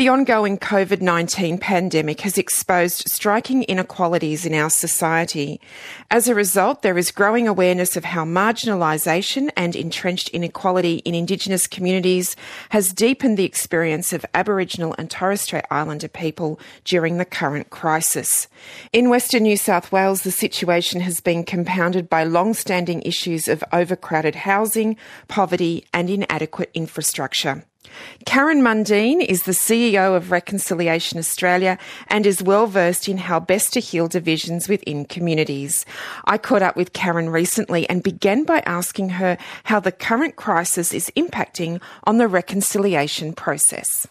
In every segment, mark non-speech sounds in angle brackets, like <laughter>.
The ongoing COVID 19 pandemic has exposed striking inequalities in our society. As a result, there is growing awareness of how marginalisation and entrenched inequality in Indigenous communities has deepened the experience of Aboriginal and Torres Strait Islander people during the current crisis. In Western New South Wales, the situation has been compounded by long standing issues of overcrowded housing, poverty, and inadequate infrastructure. Karen Mundine is the CEO of Reconciliation Australia and is well versed in how best to heal divisions within communities. I caught up with Karen recently and began by asking her how the current crisis is impacting on the reconciliation process.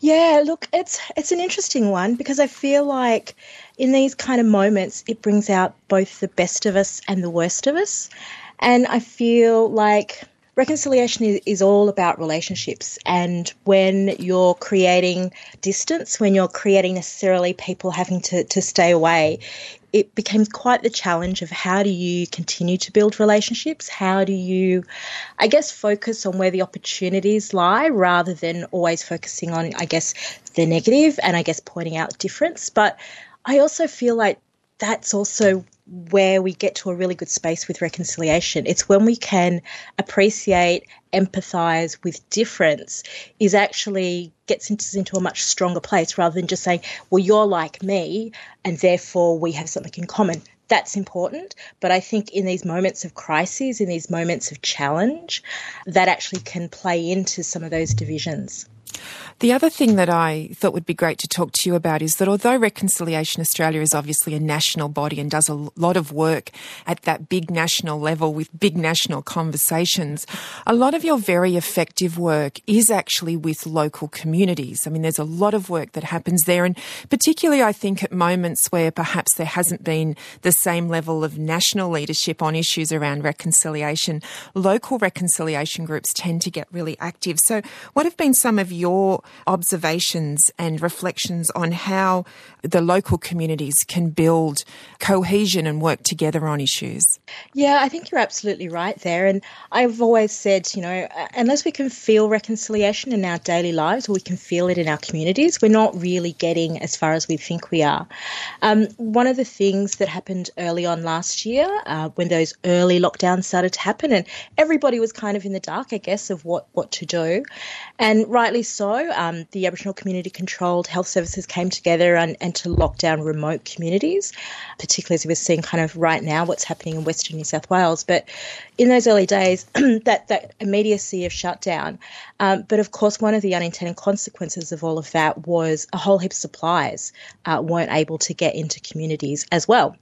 Yeah, look, it's it's an interesting one because I feel like in these kind of moments it brings out both the best of us and the worst of us. And I feel like reconciliation is, all about relationships. And when you're creating distance, when you're creating necessarily people having to, to stay away, it became quite the challenge of how do you continue to build relationships? How do you, I guess, focus on where the opportunities lie rather than always focusing on, I guess, the negative and I guess pointing out difference. But I also feel like that's also where we get to a really good space with reconciliation. It's when we can appreciate, empathize with difference, is actually gets us into a much stronger place rather than just saying, well, you're like me, and therefore we have something in common. That's important. But I think in these moments of crises, in these moments of challenge, that actually can play into some of those divisions. The other thing that I thought would be great to talk to you about is that although Reconciliation Australia is obviously a national body and does a lot of work at that big national level with big national conversations, a lot of your very effective work is actually with local communities. I mean, there's a lot of work that happens there, and particularly I think at moments where perhaps there hasn't been the same level of national leadership on issues around reconciliation, local reconciliation groups tend to get really active. So, what have been some of your observations and reflections on how the local communities can build cohesion and work together on issues. Yeah, I think you're absolutely right there. And I've always said, you know, unless we can feel reconciliation in our daily lives or we can feel it in our communities, we're not really getting as far as we think we are. Um, one of the things that happened early on last year, uh, when those early lockdowns started to happen, and everybody was kind of in the dark, I guess, of what, what to do. And rightly so, um, the Aboriginal community controlled health services came together and, and to lock down remote communities, particularly as we're seeing kind of right now what's happening in Western New South Wales. But in those early days, <clears throat> that, that immediacy of shutdown. Um, but of course, one of the unintended consequences of all of that was a whole heap of supplies uh, weren't able to get into communities as well.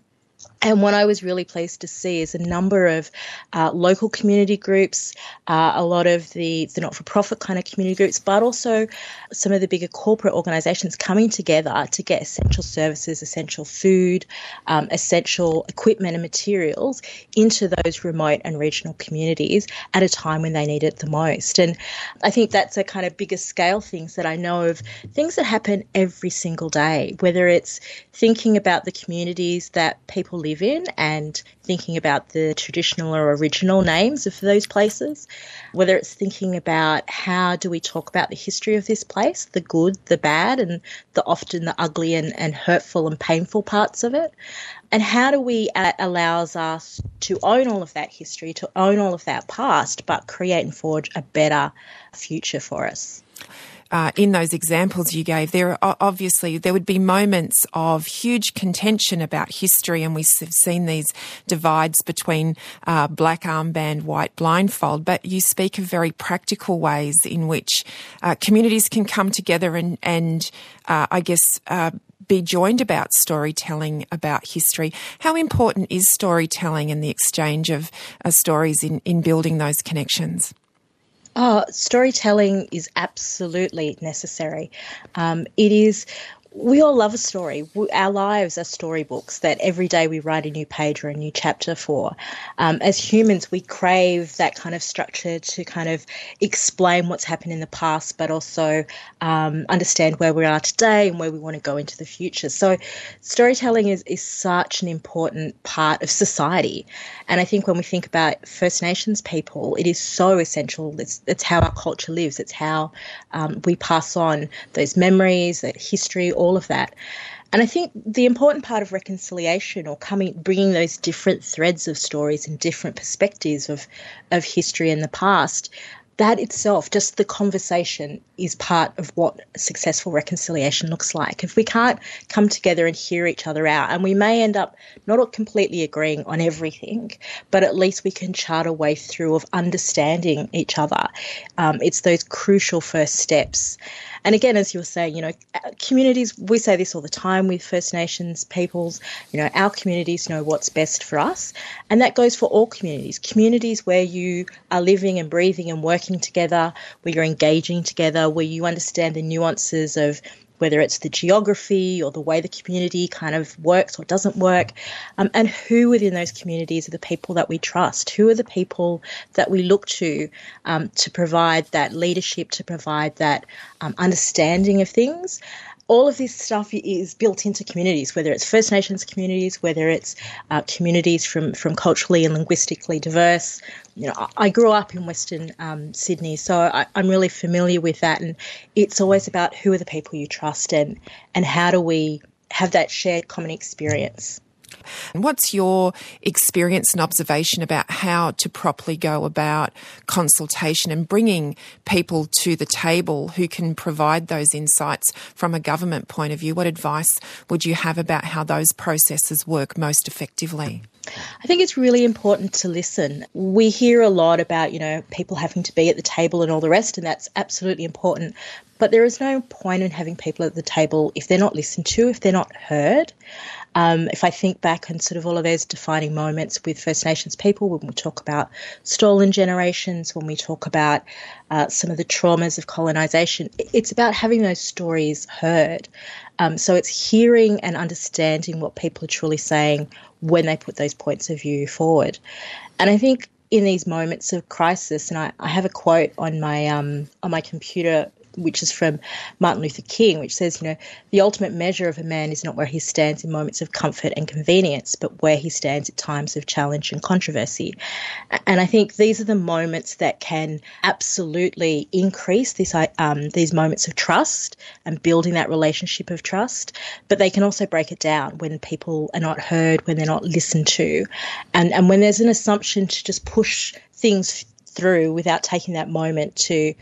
And what I was really pleased to see is a number of uh, local community groups, uh, a lot of the, the not for profit kind of community groups, but also some of the bigger corporate organisations coming together to get essential services, essential food, um, essential equipment and materials into those remote and regional communities at a time when they need it the most. And I think that's a kind of bigger scale things that I know of, things that happen every single day, whether it's thinking about the communities that people live live in and thinking about the traditional or original names of those places, whether it's thinking about how do we talk about the history of this place, the good, the bad, and the often the ugly and, and hurtful and painful parts of it. And how do we uh, allows us to own all of that history, to own all of that past, but create and forge a better future for us? Uh, in those examples you gave, there are obviously there would be moments of huge contention about history, and we've seen these divides between uh, black armband, white blindfold. But you speak of very practical ways in which uh, communities can come together and, and uh, I guess uh, be joined about storytelling about history. How important is storytelling and the exchange of uh, stories in, in building those connections? Oh, storytelling is absolutely necessary. Um, it is we all love a story. Our lives are storybooks that every day we write a new page or a new chapter for. Um, as humans, we crave that kind of structure to kind of explain what's happened in the past, but also um, understand where we are today and where we want to go into the future. So, storytelling is, is such an important part of society. And I think when we think about First Nations people, it is so essential. It's, it's how our culture lives, it's how um, we pass on those memories, that history all of that. And I think the important part of reconciliation or coming, bringing those different threads of stories and different perspectives of, of history in the past, that itself, just the conversation, is part of what successful reconciliation looks like. If we can't come together and hear each other out, and we may end up not completely agreeing on everything, but at least we can chart a way through of understanding each other. Um, it's those crucial first steps. And again, as you were saying, you know, communities, we say this all the time with First Nations peoples, you know, our communities know what's best for us. And that goes for all communities. Communities where you are living and breathing and working together, where you're engaging together, where you understand the nuances of whether it's the geography or the way the community kind of works or doesn't work, um, and who within those communities are the people that we trust, who are the people that we look to um, to provide that leadership, to provide that um, understanding of things all of this stuff is built into communities, whether it's First Nations communities, whether it's uh, communities from, from culturally and linguistically diverse. You know, I, grew up in Western um, Sydney, so I, I'm really familiar with that. And it's always about who are the people you trust and, and how do we have that shared common experience. And what's your experience and observation about how to properly go about consultation and bringing people to the table who can provide those insights from a government point of view? What advice would you have about how those processes work most effectively? I think it's really important to listen. We hear a lot about, you know, people having to be at the table and all the rest, and that's absolutely important. But there is no point in having people at the table if they're not listened to, if they're not heard. Um, if I think back on sort of all of those defining moments with First Nations people, when we talk about stolen generations, when we talk about uh, some of the traumas of colonisation, it's about having those stories heard. Um, so it's hearing and understanding what people are truly saying when they put those points of view forward. And I think in these moments of crisis, and I, I have a quote on my um, on my computer which is from Martin Luther King, which says, you know, the ultimate measure of a man is not where he stands in moments of comfort and convenience, but where he stands at times of challenge and controversy. And I think these are the moments that can absolutely increase this, um, these moments of trust and building that relationship of trust, but they can also break it down when people are not heard, when they're not listened to, and, and when there's an assumption to just push things through without taking that moment to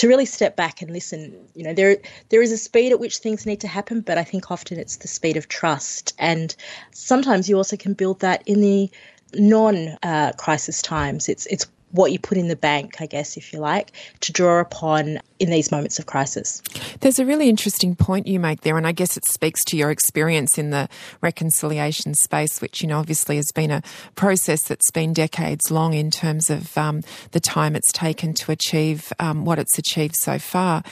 to really step back and listen. You know, there there is a speed at which things need to happen, but I think often it's the speed of trust. And sometimes you also can build that in the non uh, crisis times. It's it's what you put in the bank, I guess, if you like, to draw upon in these moments of crisis. There's a really interesting point you make there, and I guess it speaks to your experience in the reconciliation space, which, you know, obviously has been a process that's been decades long in terms of um, the time it's taken to achieve um, what it's achieved so far.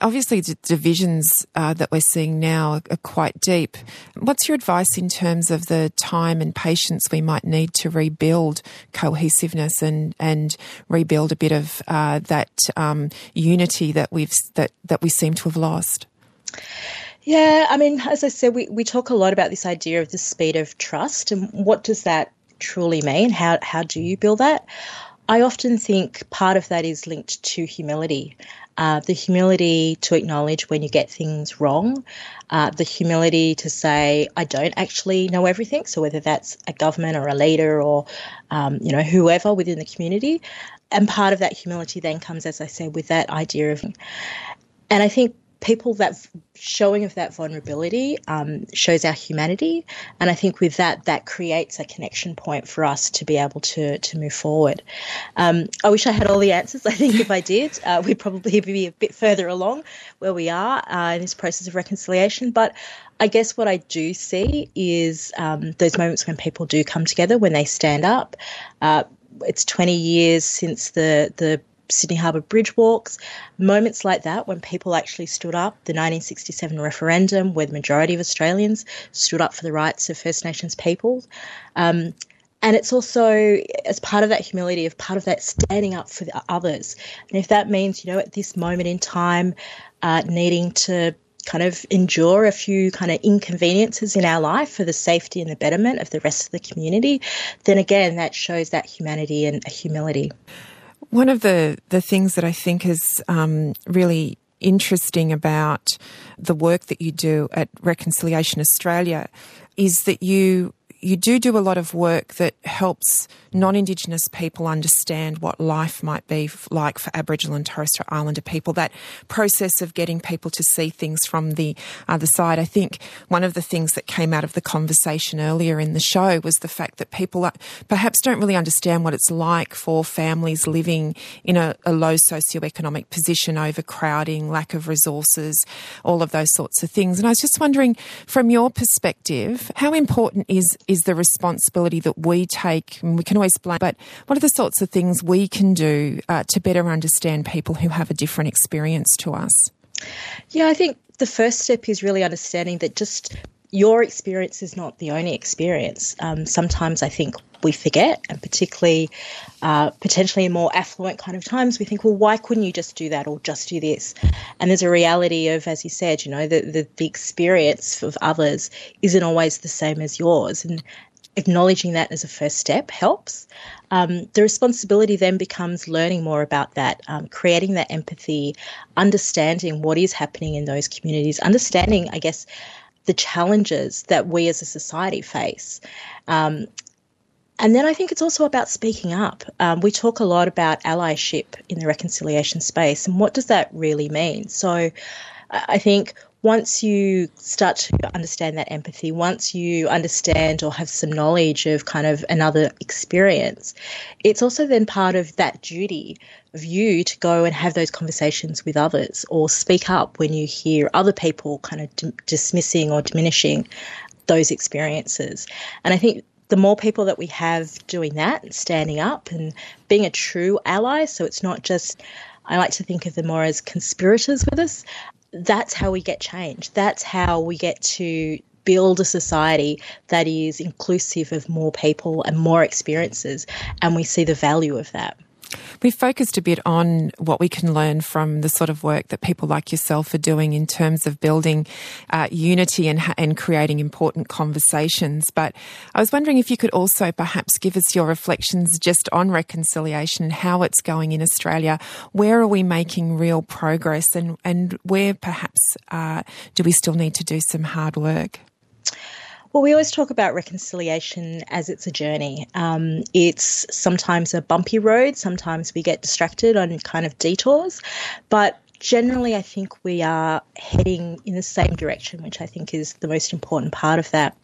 Obviously, the divisions uh, that we're seeing now are quite deep. What's your advice in terms of the time and patience we might need to rebuild cohesiveness and, and rebuild a bit of uh, that um, unity that we've that that we seem to have lost? Yeah, I mean, as I said, we, we talk a lot about this idea of the speed of trust and what does that truly mean? How how do you build that? I often think part of that is linked to humility uh, the humility to acknowledge when you get things wrong, uh, the humility to say, I don't actually know everything. So whether that's a government or a leader or, um, you know, whoever within the community. And part of that humility then comes, as I said, with that idea of, and I think people that showing of that vulnerability um, shows our humanity. And i think with that that creates a connection point for us to be able to to move forward. Um, i wish i had all the answers i think if i did. Uh, we'd probably <laughs> be a bit further along where we are uh, in this process of reconciliation. But i guess what i do see is um, those moments when people do come together when they stand up uh, it's 20 years since the the Sydney Harbour Bridge walks, moments like that when people actually stood up, the 1967 referendum, where the majority of Australians stood up for the rights of First Nations people. Um, and it's also as part of that humility of part of that standing up for the others. And if that means you know at this moment in time uh, needing to kind of endure a few kind of inconveniences in our life for the safety and the betterment of the rest of the community then again that shows that humanity and humility one of the the things that i think is um, really interesting about the work that you do at reconciliation australia is that you you do do a lot of work that helps non-Indigenous people understand what life might be like for Aboriginal and Torres Strait Islander people. That process of getting people to see things from the other side. I think one of the things that came out of the conversation earlier in the show was the fact that people perhaps don't really understand what it's like for families living in a, a low socioeconomic position, overcrowding, lack of resources, all of those sorts of things. And I was just wondering, from your perspective, how important is is the responsibility that we take, and we can always blame, but what are the sorts of things we can do uh, to better understand people who have a different experience to us? Yeah, I think the first step is really understanding that just your experience is not the only experience. Um, sometimes I think we forget, and particularly uh, potentially in more affluent kind of times, we think, well, why couldn't you just do that or just do this? And there's a reality of, as you said, you know, the, the, the experience of others isn't always the same as yours. And acknowledging that as a first step helps. Um, the responsibility then becomes learning more about that, um, creating that empathy, understanding what is happening in those communities, understanding, I guess, the challenges that we as a society face. Um, and then I think it's also about speaking up. Um, we talk a lot about allyship in the reconciliation space, and what does that really mean? So I think once you start to understand that empathy, once you understand or have some knowledge of kind of another experience, it's also then part of that duty of you to go and have those conversations with others or speak up when you hear other people kind of d- dismissing or diminishing those experiences. And I think the more people that we have doing that, and standing up and being a true ally, so it's not just I like to think of them more as conspirators with us, that's how we get change. That's how we get to build a society that is inclusive of more people and more experiences. And we see the value of that. We've focused a bit on what we can learn from the sort of work that people like yourself are doing in terms of building uh, unity and, and creating important conversations. But I was wondering if you could also perhaps give us your reflections just on reconciliation and how it's going in Australia. Where are we making real progress and, and where perhaps uh, do we still need to do some hard work? Well, we always talk about reconciliation as it's a journey. Um, it's sometimes a bumpy road, sometimes we get distracted on kind of detours, but generally, I think we are heading in the same direction, which I think is the most important part of that.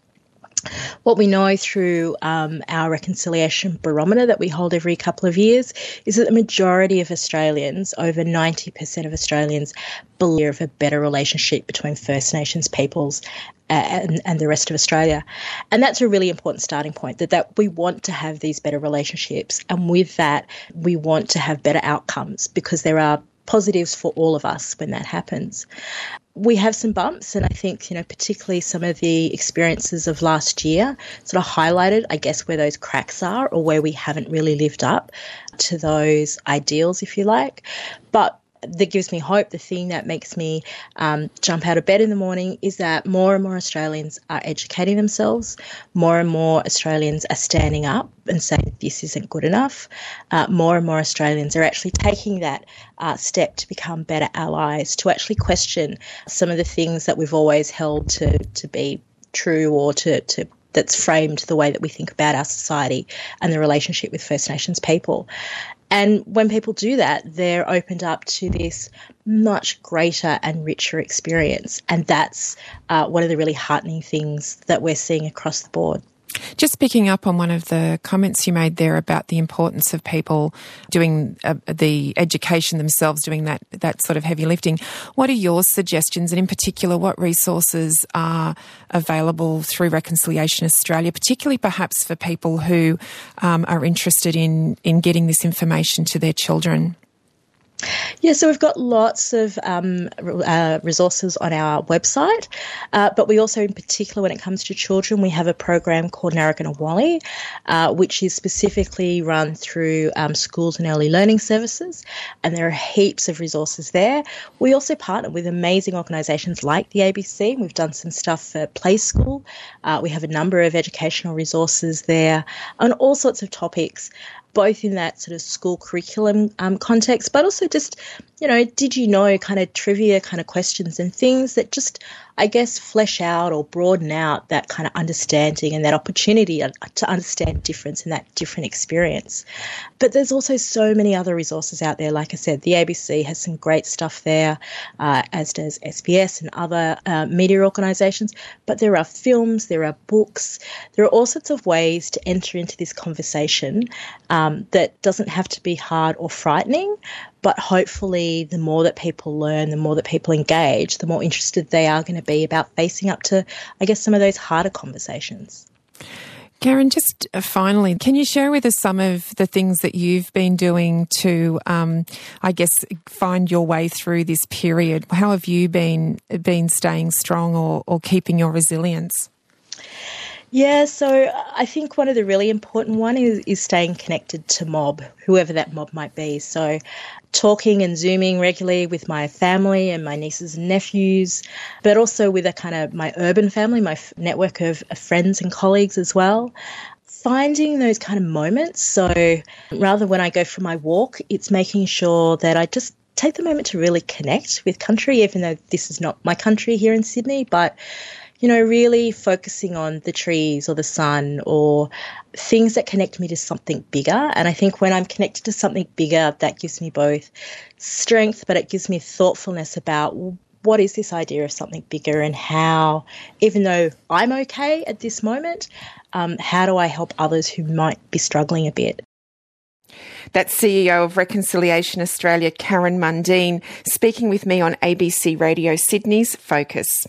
What we know through um, our reconciliation barometer that we hold every couple of years is that the majority of Australians, over 90% of Australians, believe of a better relationship between First Nations peoples and, and the rest of Australia. And that's a really important starting point that, that we want to have these better relationships. And with that, we want to have better outcomes because there are positives for all of us when that happens. We have some bumps, and I think, you know, particularly some of the experiences of last year sort of highlighted, I guess, where those cracks are or where we haven't really lived up to those ideals, if you like. But that gives me hope, the thing that makes me um, jump out of bed in the morning is that more and more Australians are educating themselves. More and more Australians are standing up and saying this isn't good enough. Uh, more and more Australians are actually taking that uh, step to become better allies, to actually question some of the things that we've always held to, to be true or to, to that's framed the way that we think about our society and the relationship with First Nations people. And when people do that, they're opened up to this much greater and richer experience. And that's uh, one of the really heartening things that we're seeing across the board. Just picking up on one of the comments you made there about the importance of people doing uh, the education themselves, doing that that sort of heavy lifting. What are your suggestions, and in particular, what resources are available through Reconciliation Australia, particularly perhaps for people who um, are interested in in getting this information to their children? Yeah, so we've got lots of um, uh, resources on our website, uh, but we also, in particular, when it comes to children, we have a program called Narragunnawali uh, which is specifically run through um, schools and early learning services, and there are heaps of resources there. We also partner with amazing organisations like the ABC. We've done some stuff for Play School. Uh, we have a number of educational resources there on all sorts of topics both in that sort of school curriculum um, context, but also just, you know, did you know kind of trivia kind of questions and things that just I guess, flesh out or broaden out that kind of understanding and that opportunity to understand difference and that different experience. But there's also so many other resources out there. Like I said, the ABC has some great stuff there, uh, as does SBS and other uh, media organisations. But there are films, there are books, there are all sorts of ways to enter into this conversation um, that doesn't have to be hard or frightening, but hopefully, the more that people learn, the more that people engage, the more interested they are going to be about facing up to, I guess, some of those harder conversations. Karen, just uh, finally, can you share with us some of the things that you've been doing to, um, I guess, find your way through this period? How have you been been staying strong or, or keeping your resilience? Yeah, so uh, I think one of the really important one is, is staying connected to mob, whoever that mob might be. So talking and zooming regularly with my family and my nieces and nephews, but also with a kind of my urban family, my network of, of friends and colleagues as well finding those kind of moments. So rather when I go for my walk, it's making sure that I just take the moment to really connect with country, even though this is not my country here in Sydney, but you know, really focusing on the trees or the sun or things that connect me to something bigger. And I think when I'm connected to something bigger, that gives me both strength, but it gives me thoughtfulness about what is this idea of something bigger and how, even though I'm okay at this moment, um, how do I help others who might be struggling a bit? That's CEO of Reconciliation Australia, Karen Mundine, speaking with me on ABC Radio Sydney's Focus.